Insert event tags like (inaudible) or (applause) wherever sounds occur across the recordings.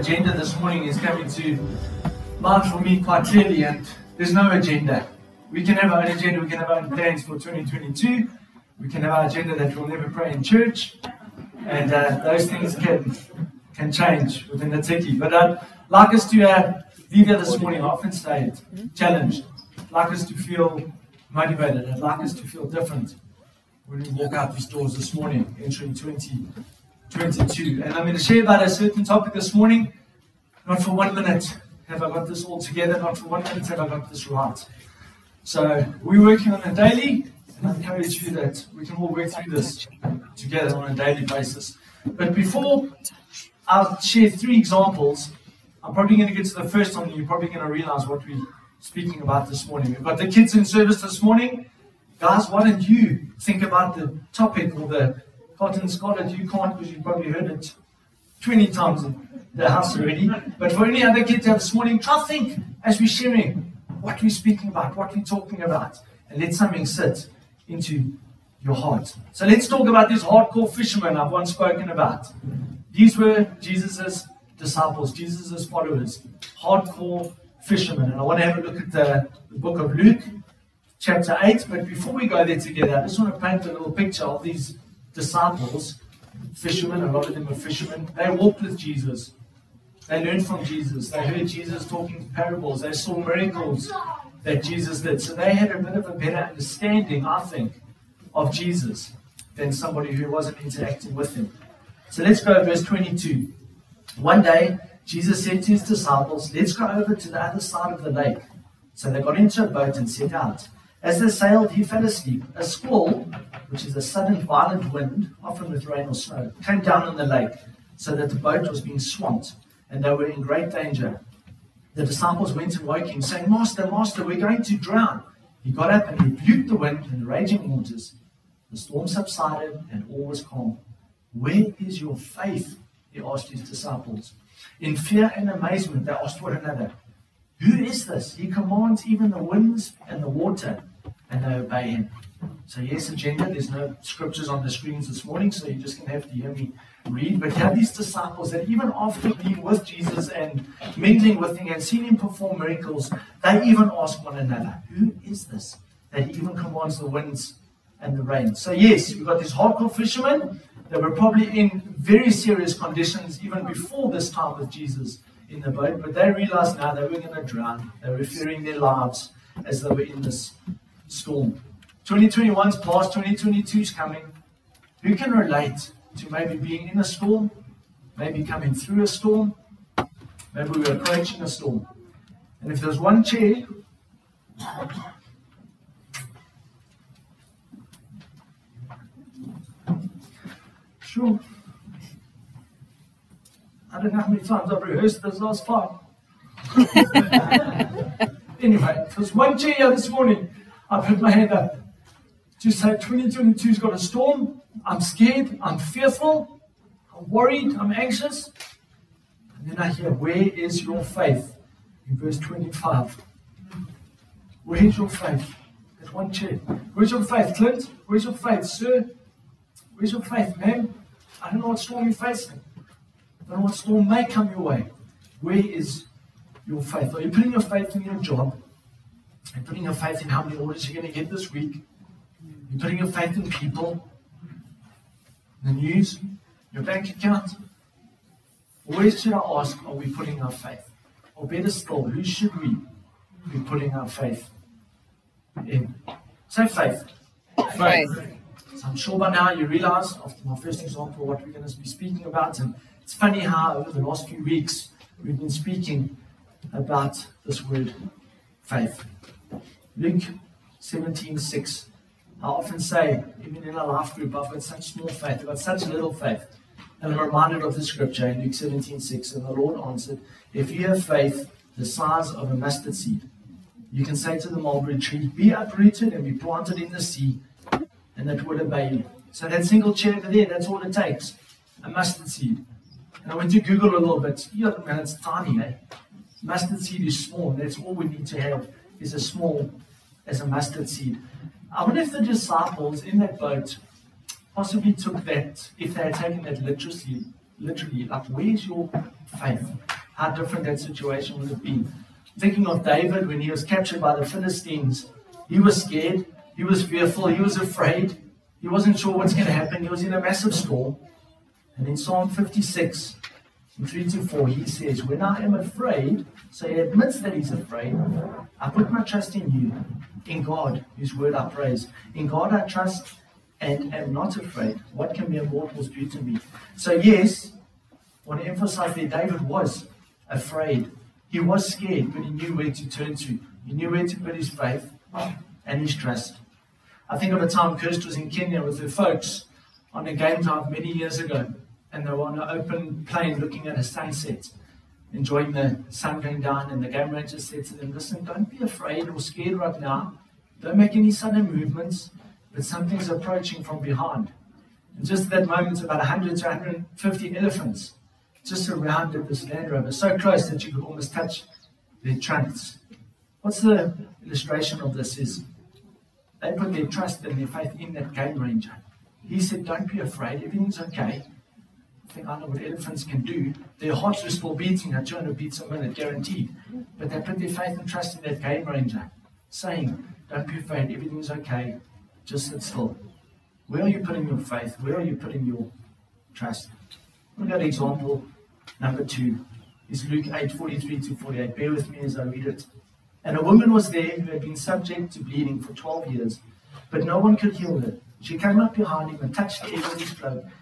agenda this morning is coming to mind for me quite clearly, and there's no agenda. We can have our own agenda, we can have our own plans for 2022, we can have our agenda that we'll never pray in church, and uh, those things can can change within the city. But I'd like us to uh, leave here this morning, I often say it, challenged. I'd like us to feel motivated, I'd like us to feel different when we walk out these doors this morning, entering 2022. And I'm going to share about a certain topic this morning. Not for one minute have I got this all together, not for one minute have I got this right. So we're working on a daily, and I encourage you that we can all work through this together on a daily basis. But before I'll share three examples, I'm probably going to get to the first one, and you're probably going to realize what we're speaking about this morning. We've got the kids in service this morning. Guys, why don't you think about the topic or the cotton scarlet? You can't because you've probably heard it 20 times in the house already. But for any other kids this morning, try to think as we're sharing what we're speaking about, what we're talking about, and let something sit into your heart. So let's talk about these hardcore fishermen I've once spoken about. These were Jesus's disciples, Jesus's followers, hardcore fishermen. And I want to have a look at the, the book of Luke, chapter 8. But before we go there together, I just want to paint a little picture of these disciples, fishermen. A lot of them were fishermen. They walked with Jesus. They learned from Jesus. They heard Jesus talking parables. They saw miracles that Jesus did. So they had a bit of a better understanding, I think, of Jesus than somebody who wasn't interacting with him. So let's go verse 22. One day, Jesus said to his disciples, Let's go over to the other side of the lake. So they got into a boat and set out. As they sailed, he fell asleep. A squall, which is a sudden violent wind, often with rain or snow, came down on the lake, so that the boat was being swamped, and they were in great danger. The disciples went and woke him, saying, Master, Master, we're going to drown. He got up and rebuked the wind and the raging waters. The storm subsided, and all was calm. Where is your faith? He asked his disciples. In fear and amazement, they asked one another, Who is this? He commands even the winds and the water, and they obey him. So, yes, agenda. There's no scriptures on the screens this morning, so you're just going to have to hear me read. But here these disciples that even after being with Jesus and mingling with him and seeing him perform miracles, they even ask one another, Who is this? That he even commands the winds and the rain. So, yes, we've got these hardcore fishermen that were probably in very serious conditions even before this time with Jesus in the boat, but they realized now they were going to drown. They were fearing their lives as they were in this storm. 2021's past, 2022's coming. Who can relate to maybe being in a storm, maybe coming through a storm, maybe we're approaching a storm? And if there's one chair, Sure. I don't know how many times I've rehearsed this last five. (laughs) anyway, there's one chair this morning. I put my hand up to say 2022's got a storm. I'm scared. I'm fearful. I'm worried. I'm anxious. And then I hear, Where is your faith? In verse 25. Where's your faith? There's one chair. Where's your faith, Clint? Where's your faith, sir? Where's your faith, man? I don't know what storm you're facing. I don't know what storm may come your way. Where is your faith? Are you putting your faith in your job? Are you putting your faith in how many orders you're going to get this week? Are putting your faith in people? The news? Your bank account? Where should I ask, are we putting our faith? Or better still, who should we be putting our faith in? Say faith. Faith. So I'm sure by now you realize, after my first example, what we're going to be speaking about. And it's funny how over the last few weeks we've been speaking about this word faith. Luke 17 6. I often say, even in our life group, I've got such small faith, I've got such little faith. And I'm reminded of the scripture in Luke 17 6. And the Lord answered, If you have faith the size of a mustard seed, you can say to the mulberry tree, Be uprooted and be planted in the sea and it would obey you. So that single chair there, that's all it takes. A mustard seed. And I went to Google a little bit. Yeah, man, it's tiny, eh? Mustard seed is small. That's all we need to have is as small as a mustard seed. I wonder if the disciples in that boat possibly took that, if they had taken that literally, literally, like, where's your faith? how different that situation would have been. Thinking of David when he was captured by the Philistines, he was scared, he was fearful, he was afraid, he wasn't sure what's going to happen, he was in a massive storm. And in Psalm 56, in 3 to 4, he says, When I am afraid, so he admits that he's afraid, I put my trust in you, in God, whose word I praise. In God I trust and am not afraid. What can mere mortals do to me? So, yes, I want to emphasize that David was afraid. He was scared, but he knew where to turn to. He knew where to put his faith and his trust. I think of a time Kirst was in Kenya with her folks on a game drive many years ago, and they were on an open plain looking at a sunset, enjoying the sun going down. And the game ranger said to them, Listen, don't be afraid or scared right now. Don't make any sudden movements but something's approaching from behind. And just at that moment, about 100 to 150 elephants just surrounded this Land Rover, so close that you could almost touch their trunks. What's the illustration of this is they put their trust and their faith in that game ranger. He said, Don't be afraid, everything's okay. I think I know what elephants can do. Their hearts are still beating at 200 beats a minute, guaranteed. But they put their faith and trust in that game ranger, saying, Don't be afraid, everything's okay. Just sit still. Where are you putting your faith? Where are you putting your trust? Look at example number two. Is Luke 8 43 to 48. Bear with me as I read it. And a woman was there who had been subject to bleeding for 12 years, but no one could heal her. She came up behind him and touched the edge of his cloak,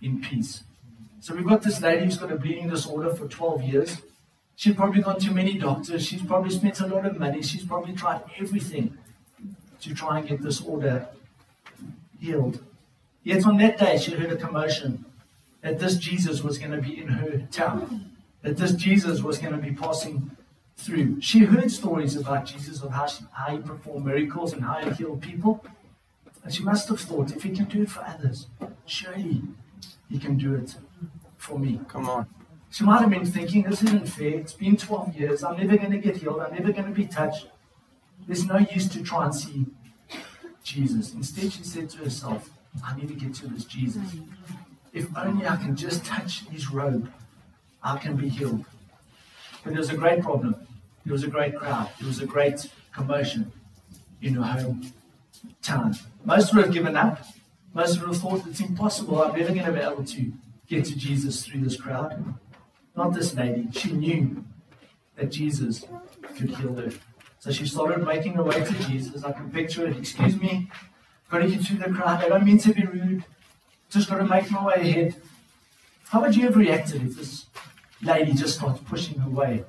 in peace. So we've got this lady who's got a bleeding disorder for 12 years. She's probably gone to many doctors. She's probably spent a lot of money. She's probably tried everything to try and get this order healed. Yet on that day, she heard a commotion that this Jesus was going to be in her town, that this Jesus was going to be passing through. She heard stories about Jesus, of how, she, how he performed miracles and how he healed people. And she must have thought, if he can do it for others, surely he can do it for me. Come on. She might have been thinking, this isn't fair. It's been 12 years. I'm never going to get healed. I'm never going to be touched. There's no use to try and see Jesus. Instead, she said to herself, I need to get to this Jesus. If only I can just touch his robe, I can be healed. But there was a great problem. There was a great crowd. There was a great commotion in her hometown. Most would have given up. Most would have thought it's impossible. I'm never going to be able to get to Jesus through this crowd. Not this lady. She knew that Jesus could heal her. So she started making her way to Jesus. I can picture it. Excuse me, I've got to get through the crowd. I don't mean to be rude. Just got to make my way ahead. How would you have reacted if this lady just starts pushing her way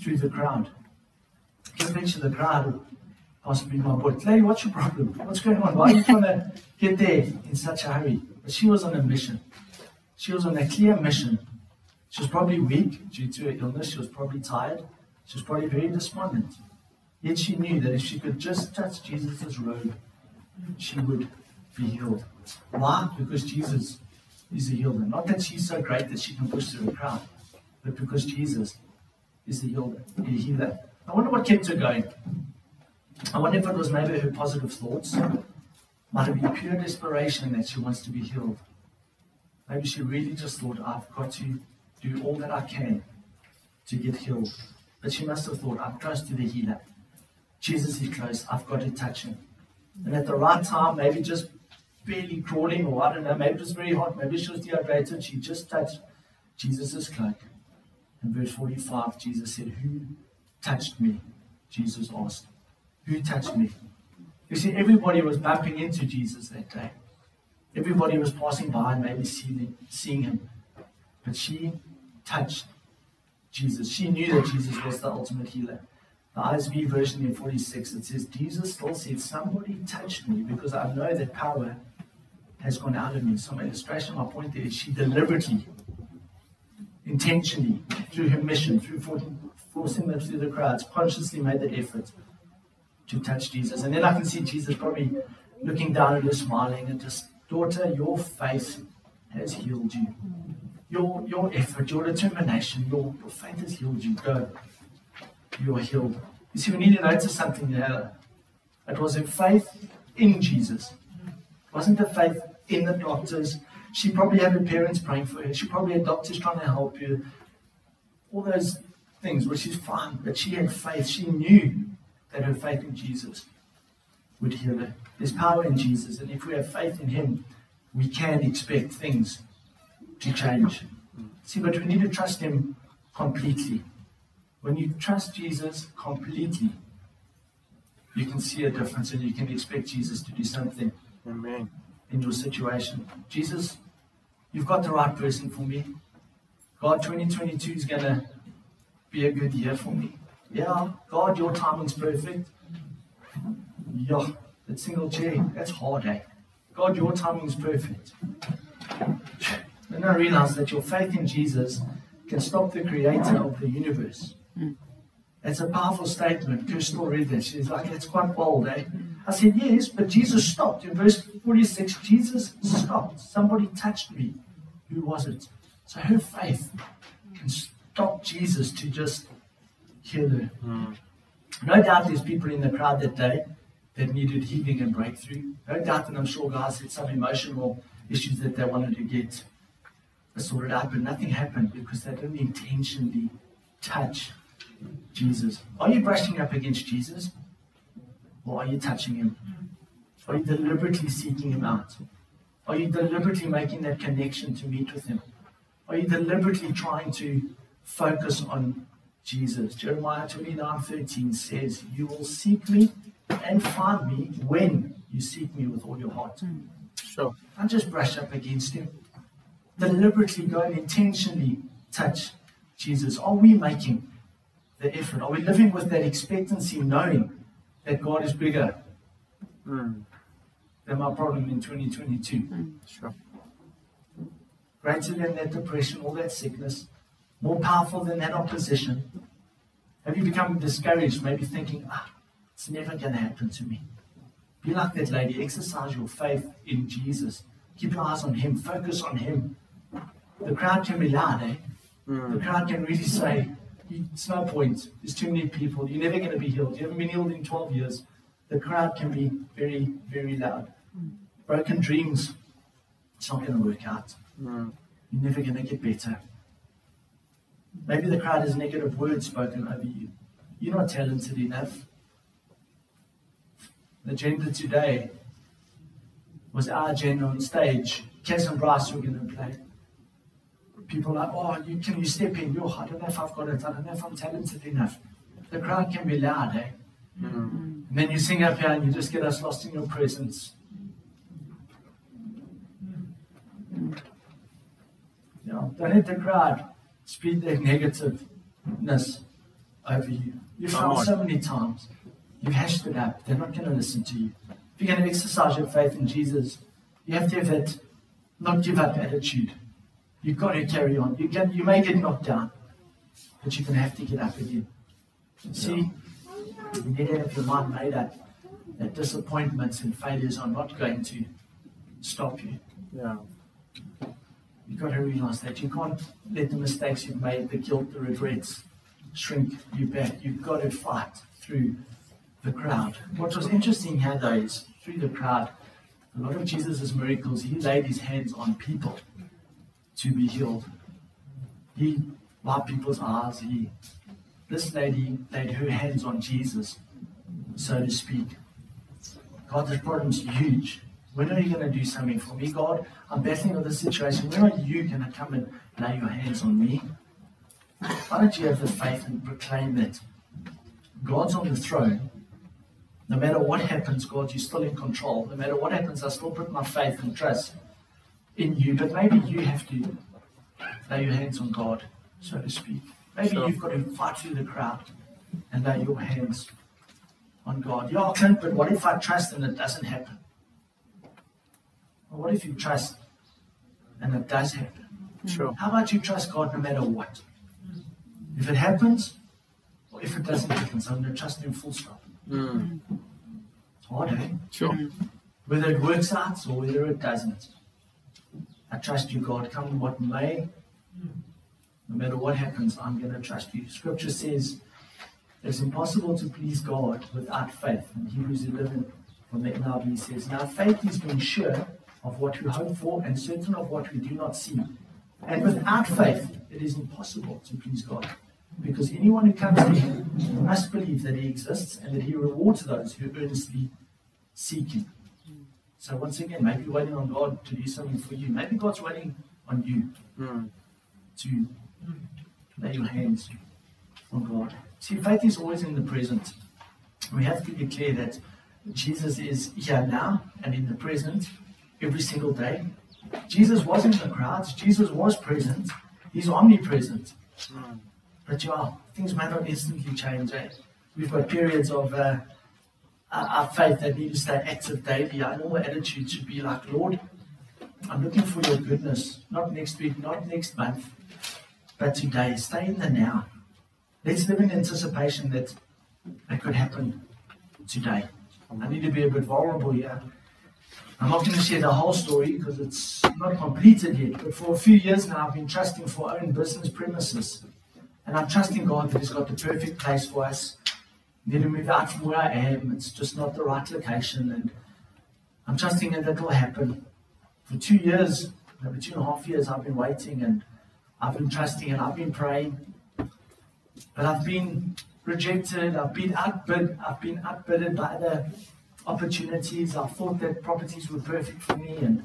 through the crowd? Can picture the crowd, possibly my boy. Lady, what's your problem? What's going on? Why are you trying to get there in such a hurry? But she was on a mission. She was on a clear mission. She was probably weak due to her illness. She was probably tired. She was probably very despondent. Yet she knew that if she could just touch Jesus' robe, she would be healed. Why? Because Jesus is a healer. Not that she's so great that she can push through a crowd, but because Jesus is. The healer. I wonder what kept her going. I wonder if it was maybe her positive thoughts. Might have been pure desperation that she wants to be healed. Maybe she really just thought, I've got to do all that I can to get healed. But she must have thought, I'm close to the healer. Jesus is close. I've got to touch him. And at the right time, maybe just barely crawling, or I don't know, maybe it was very hot, maybe she was dehydrated. She just touched Jesus' cloak. In verse 45, Jesus said, Who touched me? Jesus asked. Who touched me? You see, everybody was bumping into Jesus that day. Everybody was passing by and maybe seeing, him. But she touched Jesus. She knew that Jesus was the ultimate healer the ISV version in 46, it says, Jesus still said, Somebody touched me because I know that power has gone out of me. So, my illustration, my point there is she deliberately, intentionally, through her mission, through forcing them through the crowds, consciously made the effort to touch Jesus. And then I can see Jesus probably looking down at her, smiling, and just, daughter, your faith has healed you. Your, your effort, your determination, your, your faith has healed you. Go. You are healed. You see, we need to notice something there. It was a faith in Jesus. It wasn't a faith in the doctors. She probably had her parents praying for her. She probably had doctors trying to help her. All those things, which is fine. But she had faith. She knew that her faith in Jesus would heal her. There's power in Jesus. And if we have faith in Him, we can expect things to change. See, but we need to trust Him completely. When you trust Jesus completely, you can see a difference and you can expect Jesus to do something Amen. in your situation. Jesus, you've got the right person for me. God, 2022 is going to be a good year for me. Yeah, God, your timing's perfect. Yeah, that single chair, that's hard, eh? God, your timing's perfect. Then I realized that your faith in Jesus can stop the creator of the universe. It's a powerful statement. Crystal read that. She's like, it's quite bold, eh? I said, yes, but Jesus stopped. In verse 46, Jesus stopped. Somebody touched me. Who was it? So her faith can stop Jesus to just heal her. Hmm. No doubt there's people in the crowd that day that needed healing and breakthrough. No doubt, and I'm sure guys had some emotional issues that they wanted to get sorted out, but nothing happened because they didn't intentionally touch Jesus. Are you brushing up against Jesus? Or are you touching him? Are you deliberately seeking him out? Are you deliberately making that connection to meet with him? Are you deliberately trying to focus on Jesus? Jeremiah 29 13 says, You will seek me and find me when you seek me with all your heart. Sure. Don't just brush up against him. Deliberately go and intentionally touch Jesus. Are we making the effort? Are we living with that expectancy, knowing that God is bigger Mm. than my problem in 2022? Sure. Greater than that depression, all that sickness, more powerful than that opposition. Have you become discouraged, maybe thinking, ah, it's never going to happen to me? Be like that lady. Exercise your faith in Jesus. Keep your eyes on Him. Focus on Him. The crowd can be loud, eh? The crowd can really say, it's no point. There's too many people. You're never going to be healed. You haven't been healed in 12 years. The crowd can be very, very loud. Broken dreams, it's not going to work out. Mm. You're never going to get better. Maybe the crowd has negative words spoken over you. You're not talented enough. The agenda today was our agenda on stage. Kes and Bryce were going to play. People are like, oh, you, can you step in? Yo, I don't know if I've got it. I don't know if I'm talented enough. The crowd can be loud, eh? And then you sing up here and you just get us lost in your presence. You know, don't hit the crowd speak their negativeness over you. You've found so many times. You've hashed it up. They're not going to listen to you. If you're going to exercise your faith in Jesus, you have to have that not give up attitude. You've got to carry on. You can you may get knocked down, but you're going to have to get up again. See, you need to have your mind made up that disappointments and failures are not going to stop you. Yeah. You've got to realize that you can't let the mistakes you've made, the guilt, the regrets, shrink you back. You've got to fight through the crowd. What was interesting here, though, is through the crowd, a lot of Jesus' miracles, he laid his hands on people to be healed. He wiped people's eyes. He, this lady laid her hands on Jesus, so to speak. God, this problem's huge. When are you going to do something for me, God? I'm battling with this situation. When are you going to come and lay your hands on me? Why don't you have the faith and proclaim that God's on the throne? No matter what happens, God, you're still in control. No matter what happens, I still put my faith and trust in you. But maybe you have to lay your hands on God, so to speak. Maybe Sure. you've got to fight through the crowd and lay your hands on God. Yeah, Clint, but what if I trust and it doesn't happen? What if you trust and it does happen? Sure. How about you trust God no matter what? If it happens, or if it doesn't happen, so I'm going to trust Him full stop. Mm. It's hard, eh? Sure. Whether it works out or whether it doesn't. I trust you, God. Come what may, no matter what happens, I'm going to trust you. Scripture says it's impossible to please God without faith. In Hebrews 11 from the NIV says, Now faith is being sure of what we hope for and certain of what we do not see. And without faith, it is impossible to please God. Because anyone who comes to him must believe that he exists and that he rewards those who earnestly seek him. So once again, maybe waiting on God to do something for you. Maybe God's waiting on you Mm. to lay your hands on God. See, faith is always in the present. We have to declare that Jesus is here now and in the present every single day. Jesus was in the crowds. Jesus was present. He's omnipresent. But yeah, things may not instantly change. Eh? We've got periods of uh, our our faith that need to stay active daily. Our normal attitude should be like, Lord, I'm looking for your goodness, not next week, not next month, but today. Stay in the now. Let's live in anticipation that it could happen today. I need to be a bit vulnerable here. I'm not going to share the whole story because it's not completed yet. But for a few years now, I've been trusting for our own business premises. And I'm trusting God that He's got the perfect place for us. Need to move out from where I am. It's just not the right location. And I'm trusting that it will happen. For two years, maybe two and a half years, I've been waiting and I've been trusting and I've been praying. But I've been rejected, I've been outbid, I've been outbidded by the opportunities. I thought that properties were perfect for me, and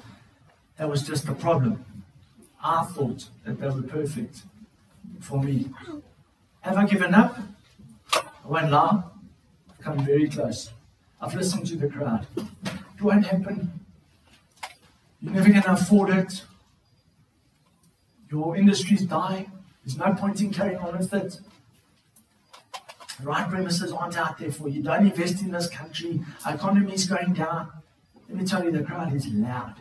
that was just the problem. I thought that they were perfect for me. Have I given up? I won't lie. I've come very close. I've listened to the crowd. It won't happen. You're never going to afford it. Your industry's dying. There's no point in carrying on with it. Right premises aren't out there for you. Don't invest in this country. Our economy is going down. Let me tell you, the crowd is loud.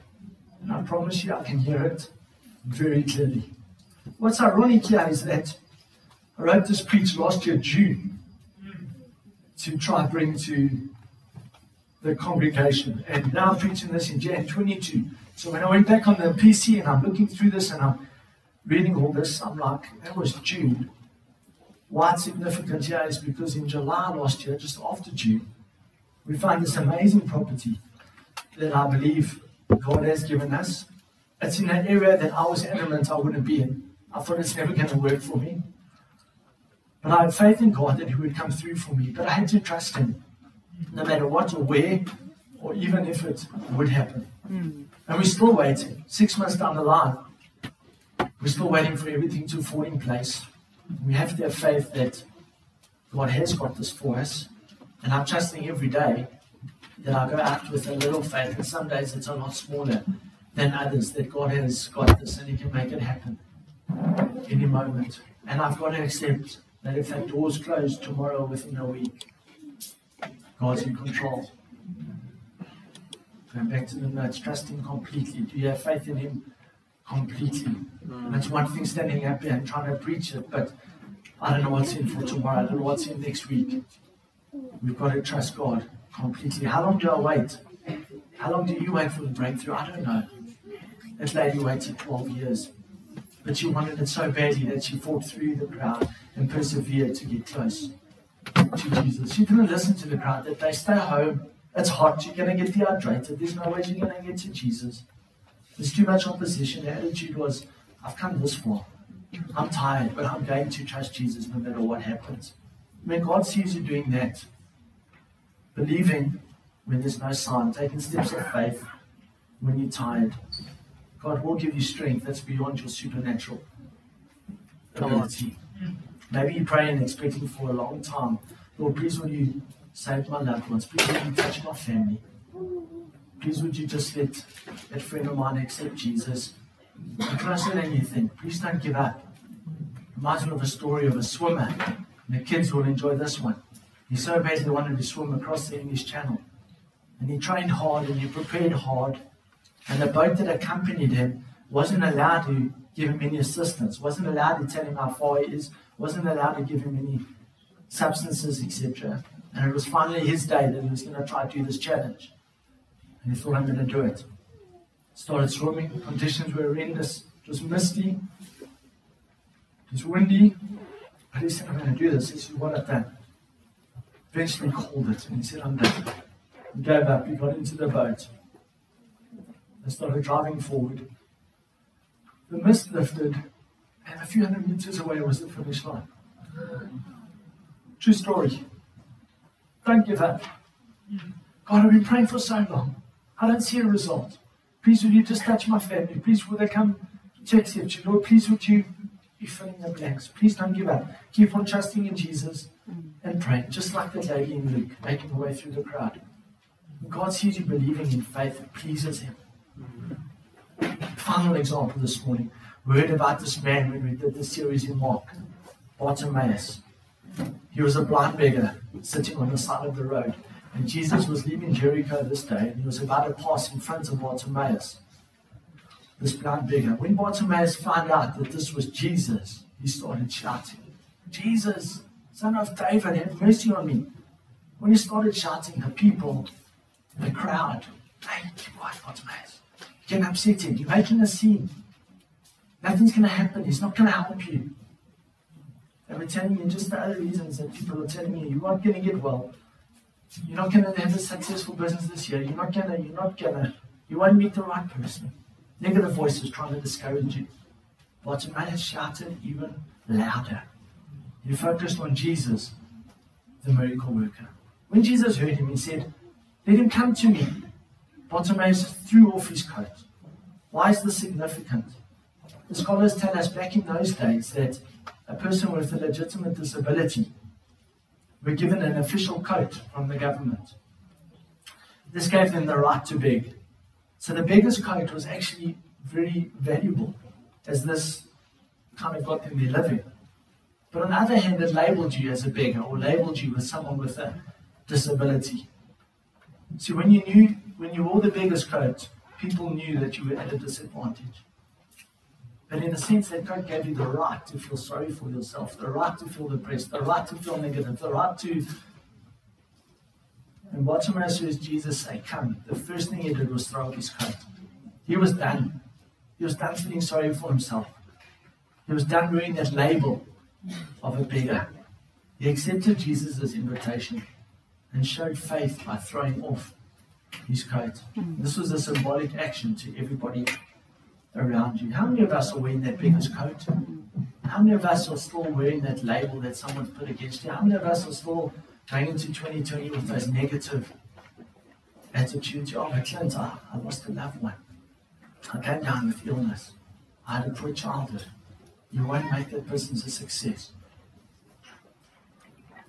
And I promise you, I can hear it very clearly. What's ironic here is that I wrote this preach last year, June, to try and bring to the congregation. And now I'm preaching this in Jan 22. So when I went back on the PC and I'm looking through this and I'm reading all this, I'm like, that was June. Why it's significant here is because in July last year, just after June, we found this amazing property that I believe God has given us. It's in an area that I was adamant I wouldn't be in. I thought it's never going to work for me. But I had faith in God that He would come through for me. But I had to trust Him, no matter what or where, or even if it would happen. Hmm. And we're still waiting. Six months down the line, we're still waiting for everything to fall in place. We have to have faith that God has got this for us. And I'm trusting every day that I go out with a little faith. And some days it's a lot smaller than others, that God has got this and He can make it happen any moment. And I've got to accept that if that door's closed tomorrow within a week, God's in control. Going back to the notes, trust Him completely. Do you have faith in Him completely? That's one thing standing up here and trying to preach it, but I don't know what's in for tomorrow. I don't know what's in next week. We've got to trust God completely. How long do I wait? How long do you wait for the breakthrough? I don't know. That lady waited 12 years, but she wanted it so badly that she fought through the crowd and persevered to get close to Jesus. She didn't listen to the crowd that they stay home. It's hot. You're going to get dehydrated. There's no way you're going to get to Jesus. There's too much opposition. The attitude was, I've come this far. I'm tired, but I'm going to trust Jesus no matter what happens. When God sees you doing that, believing when there's no sign, taking steps of faith when you're tired, God will give you strength that's beyond your supernatural ability. Maybe you're praying and expecting for a long time. Lord, please will you save my loved ones? Please will you touch my family? Please would you just let that friend of mine accept Jesus? And closer than you think. Please don't give up. Reminds me of a story of a swimmer. And the kids will enjoy this one. He so badly wanted to swim across the English Channel. And he trained hard and he prepared hard. And the boat that accompanied him wasn't allowed to give him any assistance, wasn't allowed to tell him how far he is, wasn't allowed to give him any substances, etc. And it was finally his day that he was going to try to do this challenge. And he thought, I'm going to do it. Started swimming. Conditions were horrendous. Was misty. Was windy. But he said, I'm going to do this. This is what I've done. Eventually called it. And he said, I'm done. He gave up. He got into the boat. They started driving forward. The mist lifted. And a few hundred meters away was the finish line. True story. Don't give up. God, I've been praying for so long. I don't see a result. Please, would you just touch my family? Please, will they come to accept you? Lord, please, would you be filling the blanks? Please don't give up. Keep on trusting in Jesus and praying, just like the lady in Luke, making her way through the crowd. When God sees you believing in faith, it pleases Him. Final example this morning. We heard about this man when we did the series in Mark, Bartimaeus. He was a blind beggar sitting on the side of the road. And Jesus was leaving Jericho this day, and he was about to pass in front of Bartimaeus, this blind beggar. When Bartimaeus found out that this was Jesus, he started shouting, Jesus, son of David, have mercy on me. When he started shouting, the people, the crowd, hey, keep quiet, Bartimaeus. You're getting upset. You're making a scene. Nothing's going to happen. He's not going to help you. They were telling me just the other reasons that people are telling me you aren't going to get well. You're not to have a successful business this year. You're not to, you're not to, you won't meet the right person. Negative voices trying to discourage you. But Bartimaeus shouted even louder. He focused on Jesus, the miracle worker. When Jesus heard him, he said, Let him come to me. Bartimaeus threw off his coat. Why is this significant? The scholars tell us back in those days that a person with a legitimate disability were given an official coat from the government. This gave them the right to beg. So the beggar's coat was actually very valuable, as this kind of got them their living. But on the other hand, it labeled you as a beggar or labeled you as someone with a disability. So when you knew, when you wore the beggar's coat, people knew that you were at a disadvantage. But in a sense, that God gave you the right to feel sorry for yourself, the right to feel depressed, the right to feel negative, the right to. And what Bartimaeus hears Jesus say, Come. The first thing he did was throw off his coat. He was done. He was done feeling sorry for himself. He was done wearing that label of a beggar. He accepted Jesus' invitation and showed faith by throwing off his coat. Mm. This was a symbolic action to everybody around you. How many of us are wearing that beggar's coat? How many of us are still wearing that label that someone's put against you? How many of us are still going into 2020 with those negative attitudes? Oh, my Clint, I, I lost a loved one. I came down with illness. I had a poor childhood. You won't make that business a success.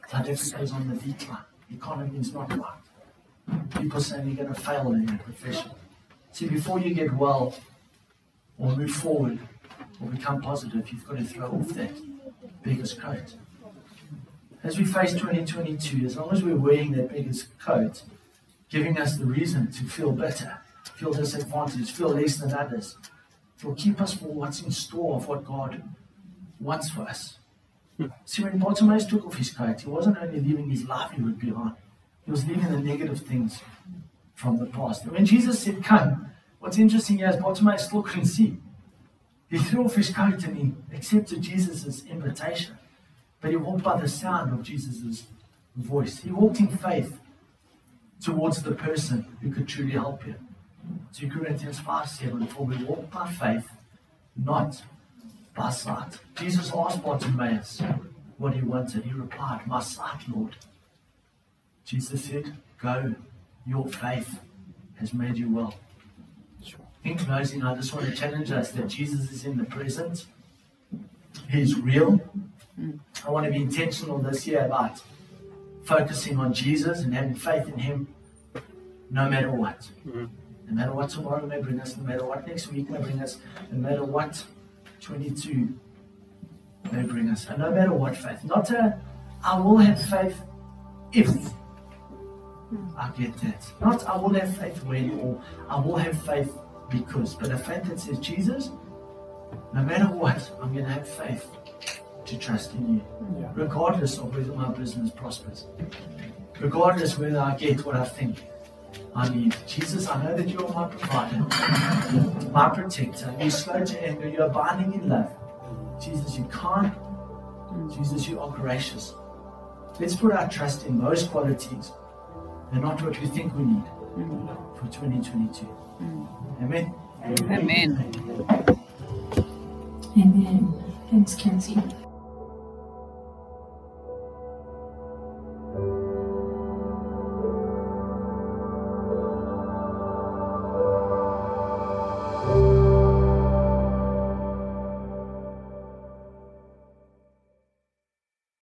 South Africa's on the decline. The economy is not right. People saying you're going to fail in your profession. See, before you get well, or move forward or become positive, you've got to throw off that beggar's coat. As we face 2022, as long as we're wearing that beggar's coat, giving us the reason to feel better, feel disadvantaged, feel less than others, it will keep us for what's in store of what God wants for us. Hmm. See, when Bartimaeus took off his coat, he wasn't only leaving his livelihood behind, he was leaving the negative things from the past. And when Jesus said, Come, What's interesting is Bartimaeus still couldn't see. He threw off his coat and he accepted Jesus' invitation. But he walked by the sound of Jesus' voice. He walked in faith towards the person who could truly help him. 2 Corinthians 5 7 For we walk by faith, not by sight. Jesus asked Bartimaeus what he wanted. He replied, My sight, Lord. Jesus said, Go, your faith has made you well. In closing, I just want to challenge us that Jesus is in the present. He's real. I want to be intentional this year about focusing on Jesus and having faith in Him no matter what. Mm-hmm. No matter what tomorrow may bring us, no matter what next week may bring us, no matter what 22 may bring us, and no matter what faith. Not a, I will have faith if I get that. Not I will have faith when, or I will have faith because. But a faith that says, Jesus, no matter what, I'm going to have faith to trust in you, Yeah. regardless of whether my business prospers, regardless whether I get what I think I need. Jesus, I know that you are my provider, my protector. You're slow to anger, you're abiding in love. Jesus, you can't. Mm. Jesus, you are gracious. Let's put our trust in those qualities and not what we think we need mm. for 2022. Mm. Amen. Amen. Amen. Thanks, Kenzie.